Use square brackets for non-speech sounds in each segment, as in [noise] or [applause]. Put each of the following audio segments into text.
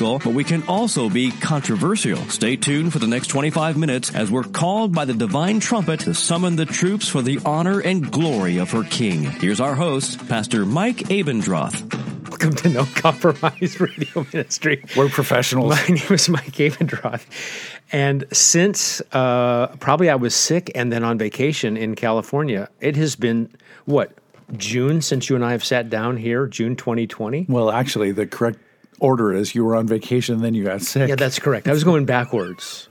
but we can also be controversial. Stay tuned for the next 25 minutes as we're called by the divine trumpet to summon the troops for the honor and glory of her King. Here's our host, Pastor Mike Abendroth. Welcome to No Compromise Radio Ministry. We're professionals. My [laughs] name is Mike Abendroth. And since uh, probably I was sick and then on vacation in California, it has been what, June since you and I have sat down here, June 2020? Well, actually, the correct order is you were on vacation and then you got sick. Yeah, that's correct. I was going backwards.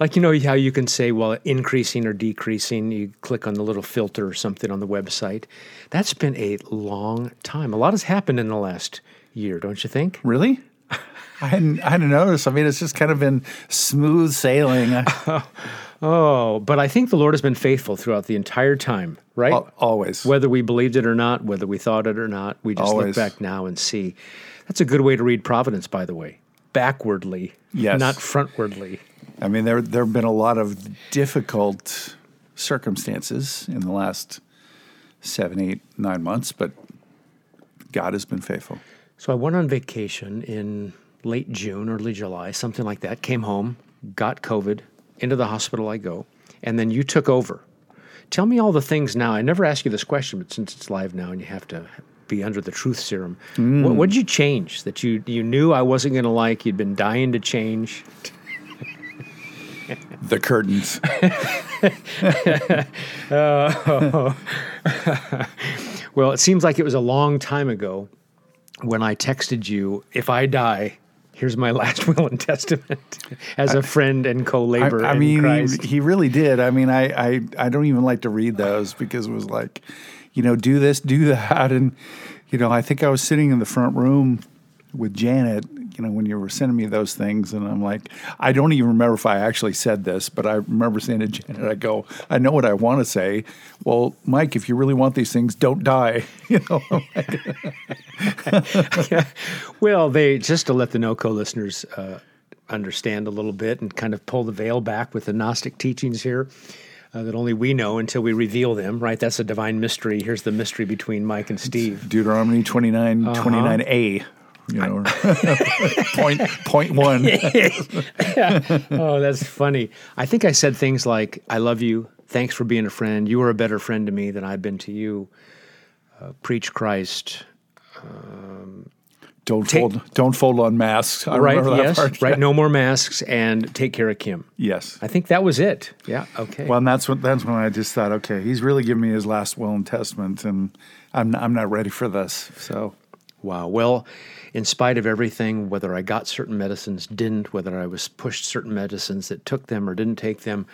Like, you know how you can say, well, increasing or decreasing, you click on the little filter or something on the website. That's been a long time. A lot has happened in the last year, don't you think? Really? I hadn't, I hadn't noticed. I mean, it's just kind of been smooth sailing. [laughs] oh, but I think the Lord has been faithful throughout the entire time, right? Always. Whether we believed it or not, whether we thought it or not, we just Always. look back now and see. That's a good way to read Providence, by the way. Backwardly, Yes. not frontwardly. I mean, there there have been a lot of difficult circumstances in the last seven, eight, nine months, but God has been faithful. So I went on vacation in late June, early July, something like that. Came home, got COVID, into the hospital I go, and then you took over. Tell me all the things now. I never asked you this question, but since it's live now and you have to be under the truth serum, what, mm. what did you change that you you knew I wasn't going to like? You'd been dying to change. [laughs] The curtains. [laughs] Oh. [laughs] Well, it seems like it was a long time ago when I texted you, "If I die." Here's my [laughs] last will and testament as a friend and co-laborer I in mean, he, he really did. I mean, I, I I don't even like to read those because it was like, you know, do this, do that, [laughs] and you know, I think I was sitting in the front room with Janet, you know, when you were sending me those things, and I'm like, I don't even remember if I actually said this, but I remember saying to Janet, I go, I know what I want to say. Well, Mike, if you really want these things, don't die. [laughs] You know, [laughs] Well, they just to let the NoCo listeners uh, understand a little bit and kind of pull the veil back with the Gnostic teachings here uh, that only we know until we reveal them. Right? That's a divine mystery. Here's the mystery between Mike and Steve. Deuteronomy 29, Uh-huh. 29a. You know, [laughs] point point one. [laughs] oh, that's funny. I think I said things like, "I love you. Thanks for being a friend. You are a better friend to me than I've been to you. Uh, preach Christ." Don't Take- fold. Don't fold on masks. I right? remember that Yes. part. Right. No [laughs] more masks and take care of Kim. Yes. I think that was it. Yeah. Okay. Well, and that's what that's when I just thought, okay, he's really giving me his last will and testament, and I'm I'm not ready for this. So Wow. Well, in spite of everything, whether I got certain medicines, didn't, whether I was pushed certain medicines that took them or didn't take them,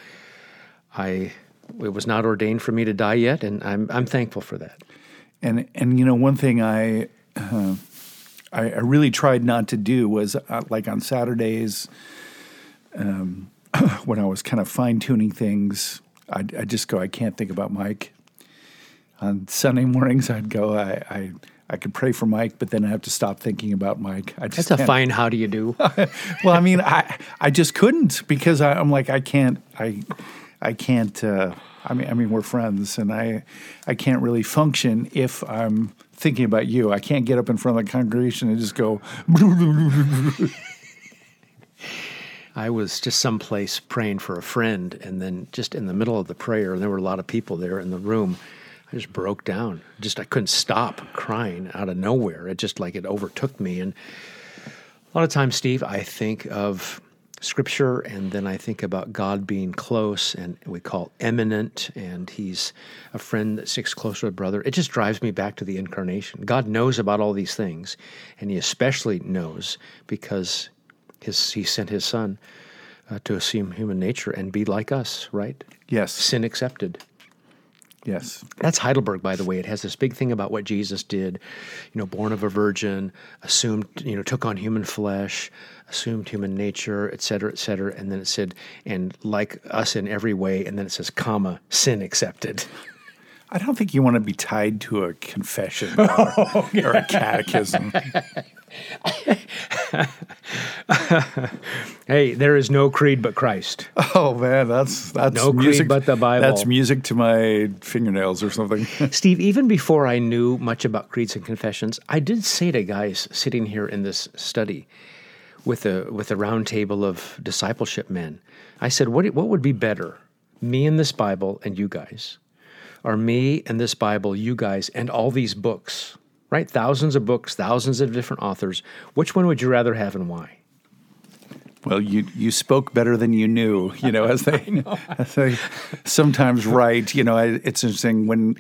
I it was not ordained for me to die yet, and I'm I'm thankful for that. and and you know one thing I uh, I, I really tried not to do was uh, like on Saturdays um, [coughs] when I was kind of fine tuning things, I'd, I'd just go, I can't think about Mike. On Sunday mornings, I'd go, I. I I could pray for Mike, but then I have to stop thinking about Mike. I just That's a fine how do you do. [laughs] well, I mean, I I just couldn't because I, I'm like I can't I I can't. Uh, I mean, I mean, we're friends, and I I can't really function if I'm thinking about you. I can't get up in front of the congregation and just go. [laughs] I was just someplace praying for a friend, and then just in the middle of the prayer, and there were a lot of people there in the room. I just broke down. Just I couldn't stop crying out of nowhere. It just like it overtook me. And a lot of times, Steve, I think of scripture and then I think about God being close and we call immanent and he's a friend that sticks closer to a brother. It just drives me back to the incarnation. God knows about all these things and he especially knows because his, he sent his son uh, to assume human nature and be like us, right? Yes, Sin accepted. Yes. That's Heidelberg, by the way. It has this big thing about what Jesus did. You know, born of a virgin, assumed, you know, took on human flesh, assumed human nature, et cetera, et cetera. And then it said, and like us in every way. And then it says, comma, sin accepted. [laughs] I don't think you want to be tied to a confession [laughs] or, or a catechism. [laughs] hey, there is no creed but Christ. Oh man, that's that's No creed music but the Bible. That's music to my fingernails or something. [laughs] Steve, even before I knew much about creeds and confessions, I did say to guys sitting here in this study with a with a round table of discipleship men, I said, what what would be better, me and this Bible and you guys, or me and this Bible, you guys, and all these books, right? Thousands of books, thousands of different authors. Which one would you rather have and why? Well, you you spoke better than you knew, you know, as [laughs] they as they sometimes write. You know, I, it's interesting when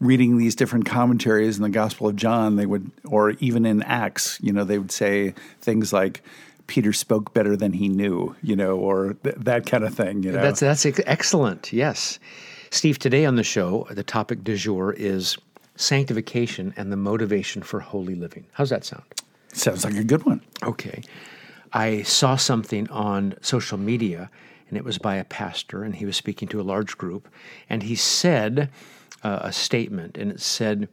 reading these different commentaries in the Gospel of John, they would, or even in Acts, you know, they would say things like. Peter spoke better than he knew, you know, or th- that kind of thing. You know, That's that's ex- excellent. Yes, Steve. Today on the show, the topic du jour is sanctification and the motivation for holy living. How's that sound? sounds like a good one. Okay. I saw something on social media, and it was by a pastor, and he was speaking to a large group, and he said uh, a statement, and it said,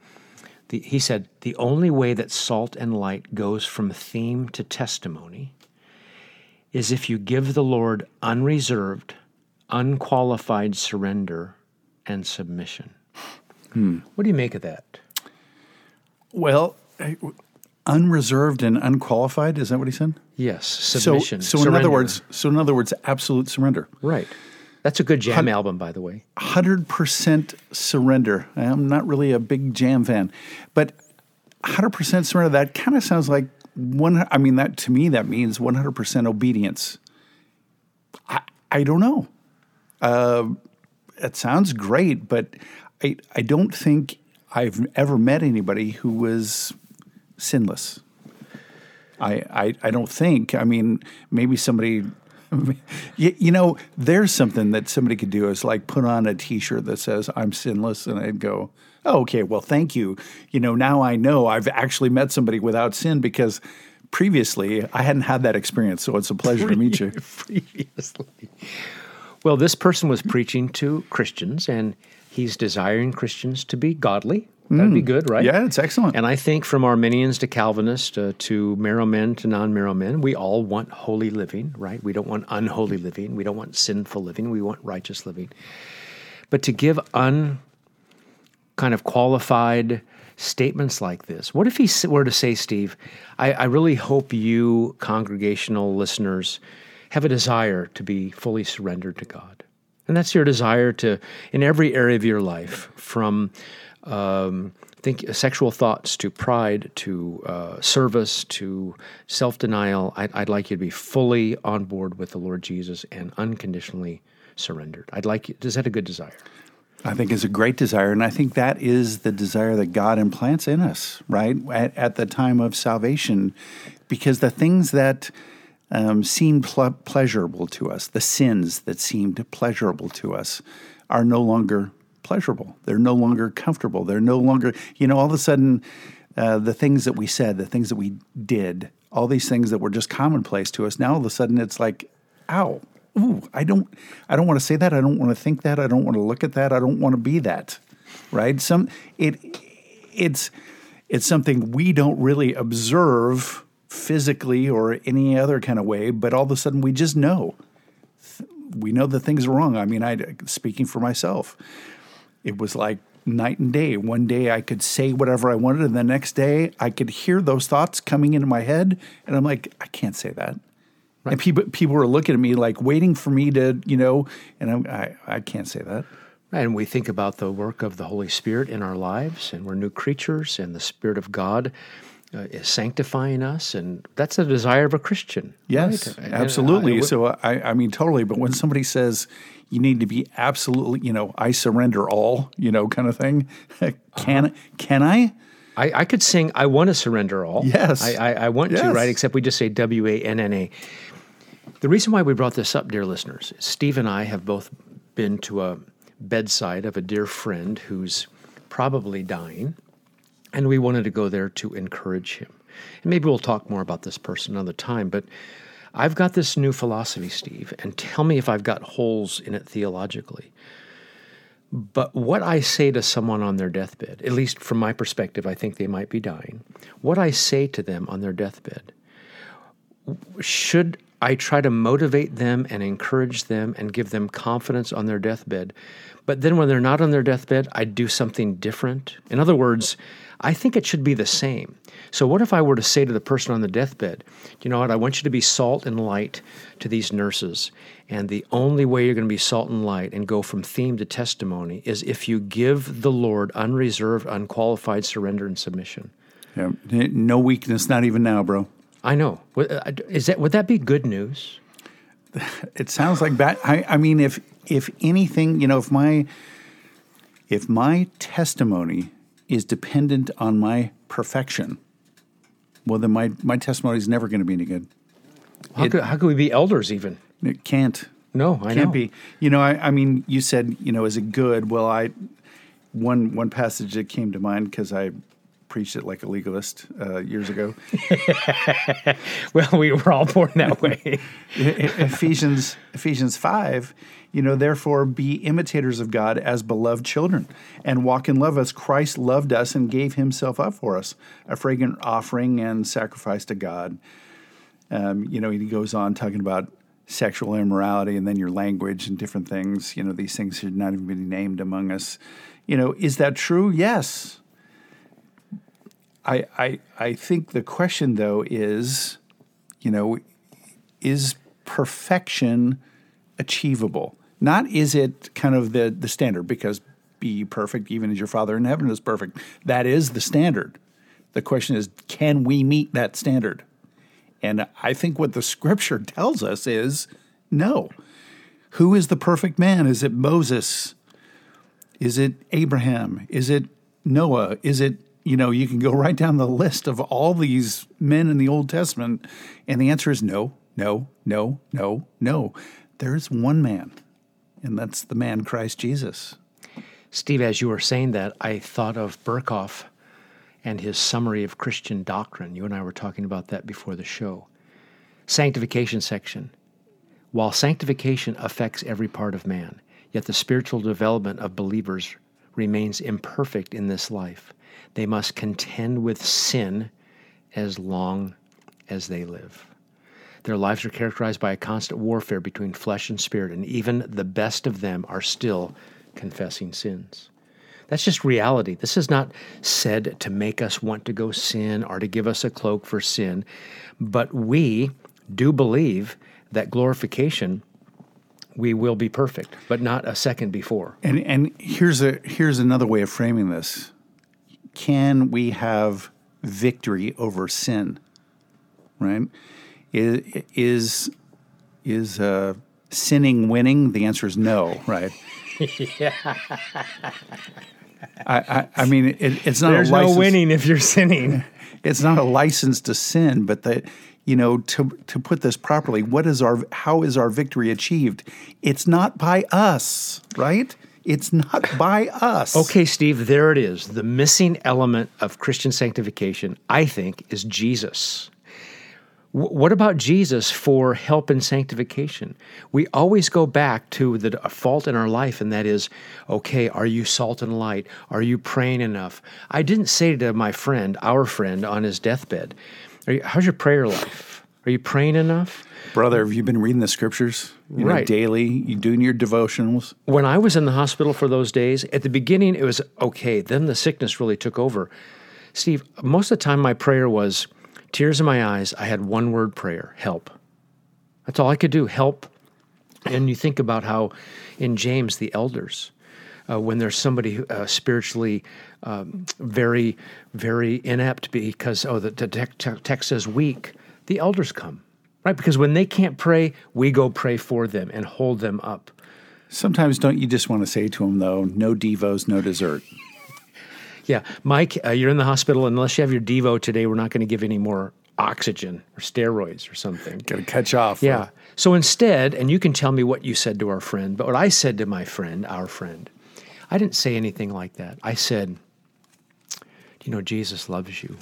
the, he said, the only way that salt and light goes from theme to testimony is if you give the Lord unreserved, unqualified surrender and submission. What do you make of that? Well, unreserved and unqualified is that what he said? Yes, So, submission. so in other words, so in other words, absolute surrender. right. That's a good jam album, by the way. hundred percent surrender. I'm not really a big jam fan, but hundred percent surrender. That kind of sounds like one. I mean, that to me that means one hundred percent obedience. I I don't know. Uh, it sounds great, but I I don't think I've ever met anybody who was sinless. I, I, I don't think. I mean, maybe somebody. [laughs] You, you know, there's something that somebody could do is like put on a T-shirt that says "I'm sinless," and I'd go, oh, "Okay, well, thank you." You know, now I know I've actually met somebody without sin because previously I hadn't had that experience. So it's a pleasure to meet you. [laughs] previously. Well, this person was preaching to Christians and he's desiring Christians to be godly. That'd be good, right? Yeah, it's excellent. And I think from Arminians to Calvinists uh, to marrow men to non marrow men, we all want holy living, right? We don't want unholy living. We don't want sinful living. We want righteous living. But to give un kind of qualified statements like this, what if he were to say, Steve, I, I really hope you, congregational listeners, have a desire to be fully surrendered to God. And that's your desire to, in every area of your life, from um, think sexual thoughts to pride to uh, service to self denial. I'd, I'd like you to be fully on board with the Lord Jesus and unconditionally surrendered. I'd like you. Is that a good desire? I think is a great desire, and I think that is the desire that God implants in us, right at, at the time of salvation, because the things that um, seemed ple- pleasurable to us, the sins that seemed pleasurable to us, are no longer pleasurable. They're no longer comfortable. They're no longer, you know, all of a sudden, uh, the things that we said, the things that we did, all these things that were just commonplace to us, now all of a sudden it's like, ow, ooh, I don't, I don't want to say that. I don't want to think that. I don't want to look at that. I don't want to be that. Right? Some it, it's, it's something we don't really observe physically or any other kind of way, but all of a sudden we just know. We know that things are wrong. I mean, I speaking for myself, it was like night and day. One day I could say whatever I wanted, and the next day I could hear those thoughts coming into my head, and I'm like, I can't say that. And people people were looking at me like waiting for me to, you know, and I'm, I I can't say that. And we think about the work of the Holy Spirit in our lives, and we're new creatures, and the Spirit of God uh, is sanctifying us, and that's the desire of a Christian. Yes, right? Absolutely. and I- so I I mean totally. But when somebody says you need to be absolutely, you know, I surrender all, you know, kind of thing, [laughs] can can I? I, I could sing "I Want to Surrender All." Yes. I, I, I want to, right? Except we just say W A N N A. The reason why we brought this up, dear listeners, Steve and I have both been to a bedside of a dear friend who's probably dying, and we wanted to go there to encourage him. And maybe we'll talk more about this person another time, but I've got this new philosophy, Steve, and tell me if I've got holes in it theologically. But what I say to someone on their deathbed, at least from my perspective, I think they might be dying. What I say to them on their deathbed, should I try to motivate them and encourage them and give them confidence on their deathbed? But then when they're not on their deathbed, I do something different. In other words, I think it should be the same. So, what if I were to say to the person on the deathbed, you know what, I want you to be salt and light to these nurses. And the only way you're going to be salt and light and go from theme to testimony is if you give the Lord unreserved, unqualified surrender and submission. Yeah, no weakness, not even now, bro. I know. Uh, is that would that be good news? [laughs] It sounds like bad. I, I mean, if if anything, you know, if my if my testimony is dependent on my perfection, well, then my, my testimony is never going to be any good. How, it, could, how could we be elders even? It can't. No, I can't know. be. You know, I, I mean, you said, you know, is it good? Well, I one one passage that came to mind because I preached it like a legalist uh, years ago. [laughs] well, we were all born that way. [laughs] Ephesians Ephesians five, you know, therefore be imitators of God as beloved children, and walk in love as Christ loved us and gave Himself up for us, a fragrant offering and sacrifice to God. Um, you know, he goes on talking about sexual immorality and then your language and different things. You know, these things should not even be named among us. You know, is that true? Yes. I, I, I think the question, though, is, you know, is perfection achievable? Not is it kind of the, the standard, because be perfect even as your Father in heaven is perfect. That is the standard. The question is, can we meet that standard? And I think what the scripture [laughs] tells us is no. Who is the perfect man? Is it Moses? Is it Abraham? Is it Noah? Is it you know, you can go [laughs] right down the list of all these men in the Old Testament, and the answer is no, no, no, no, no. There's one man, and that's the man Christ Jesus. Steve, as you were saying that, I thought of Berkhof and his summary of Christian doctrine. You and I were talking about that before the show. Sanctification section. While sanctification affects every part of man, yet the spiritual development of believers remains imperfect in this life. They must contend with sin as long as they live. Their lives are characterized by a constant warfare between flesh and spirit, and even the best of them are still confessing sins. That's just reality. This is not said to make us want to go sin or to give us a cloak for sin, but we do believe that glorification we will be perfect, but not a second before. And and here's a here's another way of framing this can we have victory over sin? Right? Is is, is uh, sinning winning? The answer is no. Right? yeah. [laughs] I, I, I mean, it, it's not. There's a license, no winning if you're sinning. [laughs] It's not a license to sin, but that you know to to put this properly, what is our how is our victory achieved? It's not by us, right? It's not by us. Okay, Steve, there it is. The missing element of Christian sanctification, I think, is Jesus. W- what about Jesus for help in sanctification? We always go back to the fault in our life, and that is, okay, are you salt and light? Are you praying enough? I didn't say to my friend, our friend, on his deathbed, how's your prayer life? Are you praying enough? Brother, have you been reading the scriptures? You know, daily, you doing your devotionals? When I was in the hospital for those days, at the beginning it was okay. Then the sickness really took over. Steve, most of the time my prayer was tears in my eyes. I had one word prayer help. That's all I could do help. And you think about how in James, the elders, uh, when there's somebody uh, spiritually um, very, very inept because, oh, the, the text says weak, the elders come right? Because when they can't pray, we go pray for them and hold them up. Sometimes don't you just want to say to them, though, no devos, no dessert? yeah. Mike, uh, you're in the hospital. Unless you have your Devo today, we're not going to give any more oxygen or steroids or something. Got to catch off. Yeah. So instead, and you can tell me what you said to our friend, but what I said to my friend, our friend, I didn't say anything like that. I said, you know, Jesus loves you.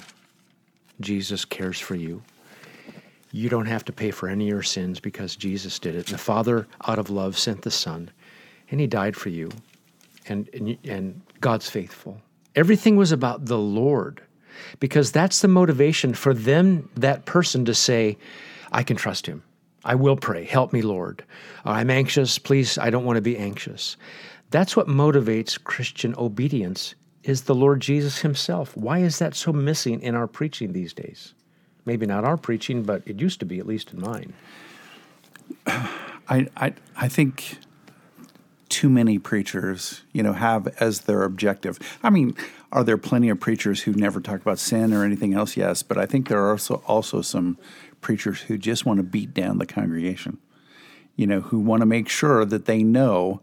Jesus cares for you. You don't have to pay for any of your sins because Jesus did it. And the Father, out of love, sent the Son, and He died for you. And, and, and God's faithful. Everything was about the Lord because that's the motivation for them, that person, to say, I can trust Him. I will pray. Help me, Lord. I'm anxious. Please, I don't want to be anxious. That's what motivates Christian obedience is the Lord Jesus himself. Why is that so missing in our preaching these days? Maybe not our preaching, but it used to be, at least in mine. I, I, I think too many preachers, you know, have as their objective. I mean, are there plenty of preachers who never talk about sin or anything else? Yes, but I think there are also also some preachers who just want to beat down the congregation. You know, who want to make sure that they know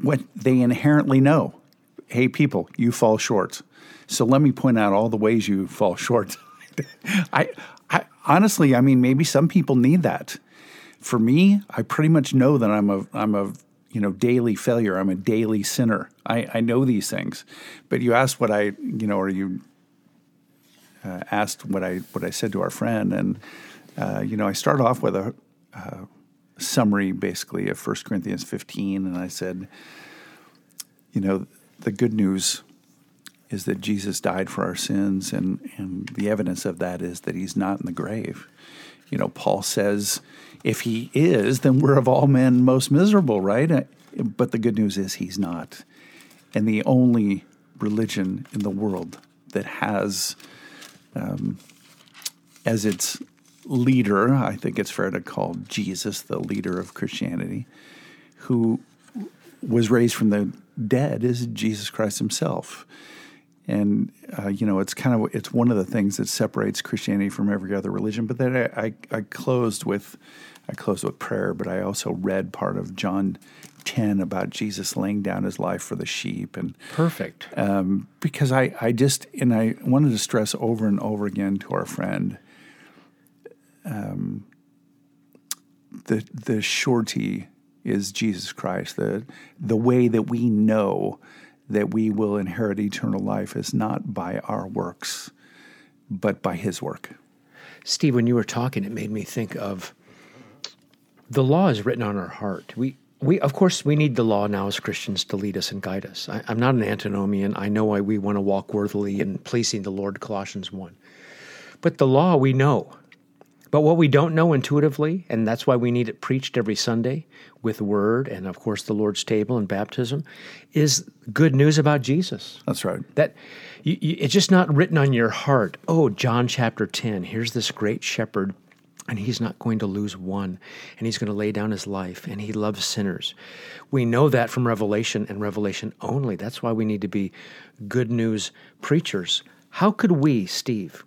what they inherently know. Hey, people, you fall short. So let me point out all the ways you fall short. [laughs] [laughs] I, I honestly, I mean, maybe some people need that. For me, I pretty much know that I'm a I'm a you know daily failure. I'm a daily sinner. I, I know these things. But you asked what I you know, or you uh, asked what I what I said to our friend, and uh, you know, I start off with a uh, summary basically of 1 Corinthians 15, and I said, you know, the good news is that Jesus died for our sins, and, and the evidence of that is that he's not in the grave. You know, Paul says, if he is, then we're of all men most miserable, right? Uh, but the good news is he's not. And the only religion in the world that has um, as its leader, I think it's fair to call Jesus the leader of Christianity, who was raised from the dead, is Jesus Christ himself and uh, you know it's kind of it's one of the things that separates Christianity from every other religion. But then I, I, I closed with I closed with prayer, but I also read part of John ten about Jesus laying down his life for the sheep, and perfect um, because I I just and I wanted to stress over and over again to our friend. Um, the the surety is Jesus Christ. The the way that we know that we will inherit eternal life is not by our works, but by His work. Steve, when you were talking, it made me think of the law is written on our heart. We, we, of course, we need the law now as Christians to lead us and guide us. I, am not an antinomian. I know why we want to walk worthily in pleasing the Lord, Colossians 1. But the law we know. But what we don't know intuitively, and that's why we need it preached every Sunday with word and, of course, the Lord's table and baptism, is good news about Jesus. That's right. That you, you, it's just not written on your heart. Oh, John chapter 10, here's this great shepherd and he's not going to lose one and he's going to lay down his life and he loves sinners we know that from revelation and revelation only that's why we need to be good news preachers how could we steve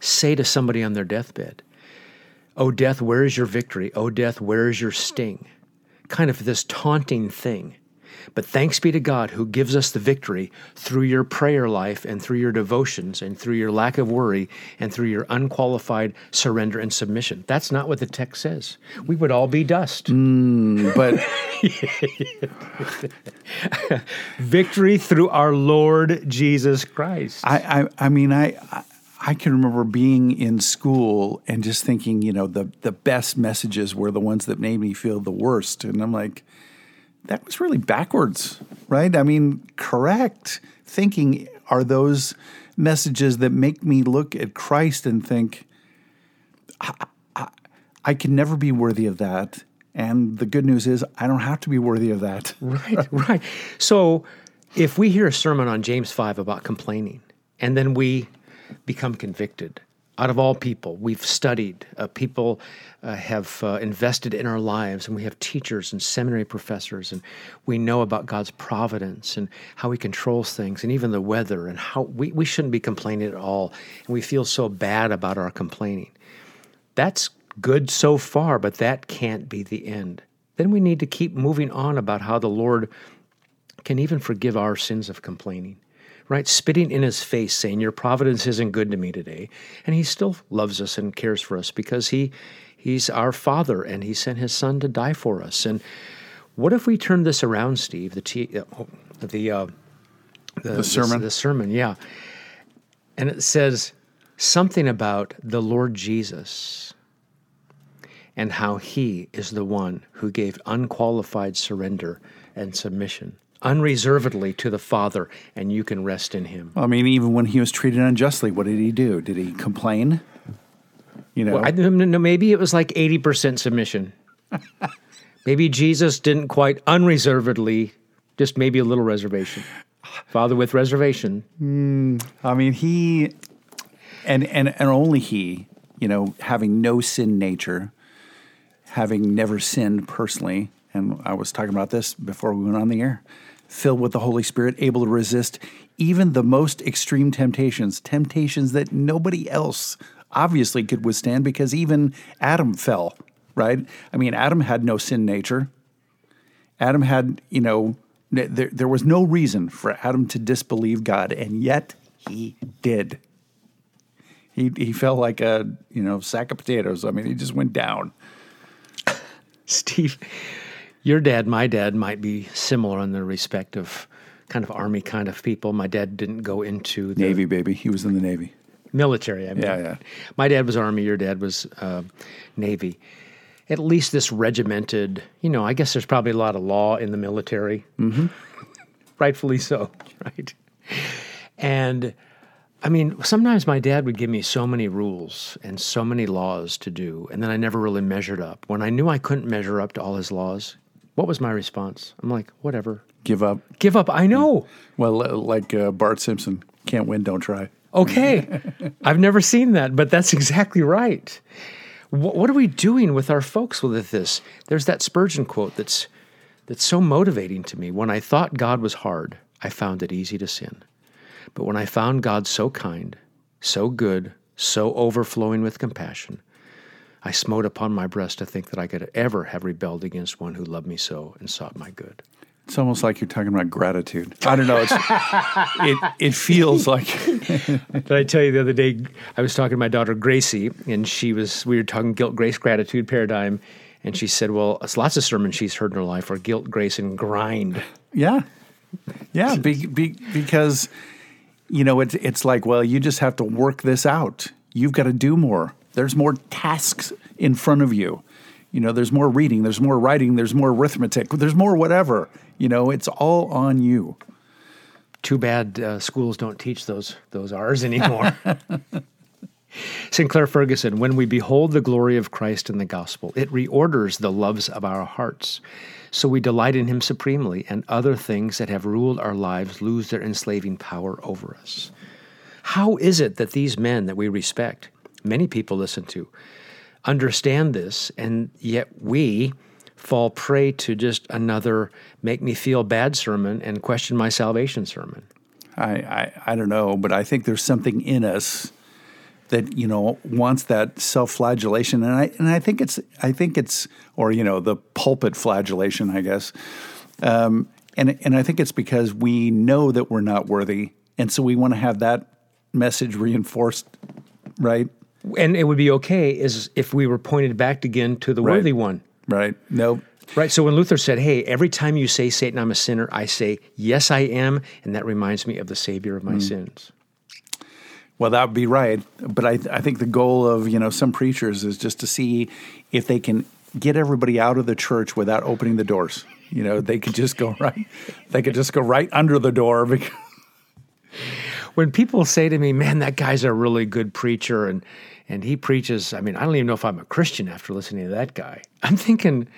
say to somebody on their deathbed, Oh, death, where is your victory? Oh, death, where is your sting? Kind of this taunting thing. But thanks be to God who gives us the victory through your prayer life and through your devotions and through your lack of worry and through your unqualified surrender and submission. That's not what the text says. We would all be dust. Mm, but [laughs] victory through our Lord Jesus Christ. I, I, I mean, I, I can remember being in school and just thinking, you know, the the best messages were the ones that made me feel the worst, and I'm like, that was really backwards, right? I mean, correct thinking are those messages that make me look at Christ and think, I, I, I can never be worthy of that. And the good news is, I don't have to be worthy of that. [laughs] Right, right. So, if we hear a sermon on James 5 about complaining, and then we become convicted. Out of all people, we've studied, uh, people uh, have uh, invested in our lives, and we have teachers and seminary professors, and we know about God's providence and how He controls things, and even the weather, and how we, we shouldn't be complaining at all. And we feel so bad about our complaining. That's good so far, but that can't be the end. Then we need to keep moving on about how the Lord can even forgive our sins of complaining right? Spitting in his face, saying, Your providence isn't good to me today. And he still loves us and cares for us because he he's our father and he sent his son to die for us. And what if we turn this around, Steve? The t- uh, the, uh, the, the sermon. The, the sermon, yeah. And it says something about the Lord Jesus and how he is the one who gave unqualified surrender and submission unreservedly to the Father, and you can rest in Him. I mean, even when he was treated unjustly, what did he do? Did he complain? You know, well, I, no, maybe it was like eighty percent submission. [laughs] maybe Jesus didn't quite unreservedly, just maybe a little reservation. Father with reservation. Mm, I mean, he and and and only he, you know, having no sin nature, having never sinned personally, and I was talking about this before we went on the air filled with the Holy Spirit, able to resist even the most extreme temptations, temptations that nobody else obviously could withstand because even Adam fell, right? I mean, Adam had no sin nature. Adam had, you know, there, there was no reason for Adam to disbelieve God, and yet he did. He, he fell like a, you know, sack of potatoes. I mean, he just went down. [laughs] Steve, your dad, my dad, might be similar in the respect of kind of army kind of people. My dad didn't go into the Navy, baby. He was in the Navy. Military, I mean. Yeah, yeah. My dad was Army. Your dad was uh, Navy. At least this regimented, you know, I guess there's probably a lot of law in the military. Mm-hmm. Rightfully so, [laughs] right? And I mean, sometimes my dad would give me so many rules and so many laws to do, and then I never really measured up. When I knew I couldn't measure up to all his laws, what was my response? I'm like, whatever. Give up. Give up. I know. Well, like uh, Bart Simpson, can't win, don't try. Okay. [laughs] I've never seen that, but that's exactly right. What, what are we doing with our folks with this? There's that Spurgeon quote that's that's so motivating to me. When I thought God was hard, I found it easy to sin. But when I found God so kind, so good, so overflowing with compassion, I smote upon my breast to think that I could ever have rebelled against one who loved me so and sought my good. It's almost like you're talking about gratitude. I don't know. It's, it it feels like. [laughs] Did I tell you the other day? I was talking to my daughter Gracie, and she was we were talking guilt, grace, gratitude paradigm, and she said, "Well, it's lots of sermons she's heard in her life are guilt, grace, and grind." Yeah, yeah, be, be, because you know it's it's like, well, you just have to work this out. You've got to do more. There's more tasks in front of you. You know, there's more reading, there's more writing, there's more arithmetic, there's more whatever. You know, it's all on you. Too bad uh, schools don't teach those those R's anymore. [laughs] Sinclair Ferguson, when we behold the glory of Christ in the gospel, it reorders the loves of our hearts. So we delight in him supremely, and other things that have ruled our lives lose their enslaving power over us. How is it that these men that we respect, many people listen to, understand this, and yet we fall prey to just another make me feel bad sermon and question my salvation sermon? I, I, I don't know, but I think there's something in us that you know wants that self-flagellation, and I and I think it's I think it's or you know the pulpit flagellation, I guess, um, and and I think it's because we know that we're not worthy, and so we want to have that message reinforced, right? And it would be okay is if we were pointed back again to the right. worthy one. Right. No. Right. So when Luther said, Hey, every time you say, Satan, I'm a sinner, I say, Yes, I am. And that reminds me of the Savior of my mm. sins. Well, that would be right. But I, I think the goal of, you know, some preachers is just to see if they can get everybody out of the church without opening the doors. You know, they could just go [laughs] right. They could just go right under the door. Because when people say to me, "Man, that guy's a really good preacher," and and he preaches. I mean, I don't even know if I'm a Christian after listening to that guy. [laughs] I'm thinking,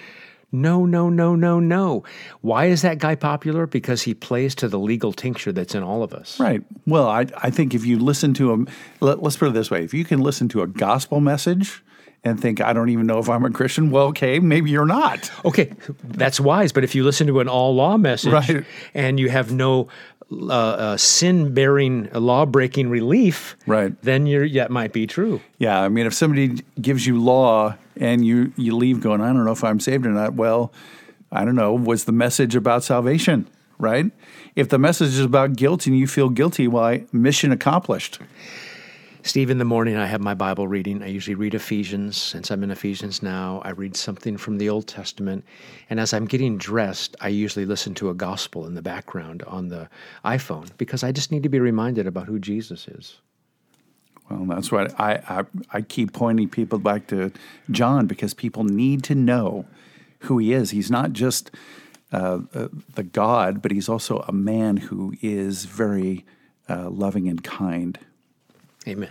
no, no, no, no, no. Why is that guy popular? Because he plays to the legal tincture that's in all of us. Right. Well, I, I think if you listen to him, let, us put it this way: if you can listen to a gospel message and think, I don't even know if I'm a Christian, well, okay, maybe you're not. Okay, that's wise. But if you listen to an all law message right. and you have no uh, uh, sin bearing, uh, law breaking relief, right? Then you're yeah, it might be true. Yeah, I mean, if somebody gives you law and you you leave going, I don't know if I'm saved or not. Well, I don't know. Was the message about salvation? right? If the message is about guilt and you feel guilty, why mission accomplished. Steve, in the morning, I have my Bible reading. I usually read Ephesians. Since I'm in Ephesians now, I read something from the Old Testament. And as I'm getting dressed, I usually listen to a gospel in the background on the iPhone because I just need to be reminded about who Jesus is. Well, that's what I, I, I keep pointing people back to John because people need to know who he is. He's not just uh, uh, the God, but he's also a man who is very uh, loving and kind. Amen.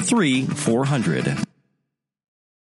3 400.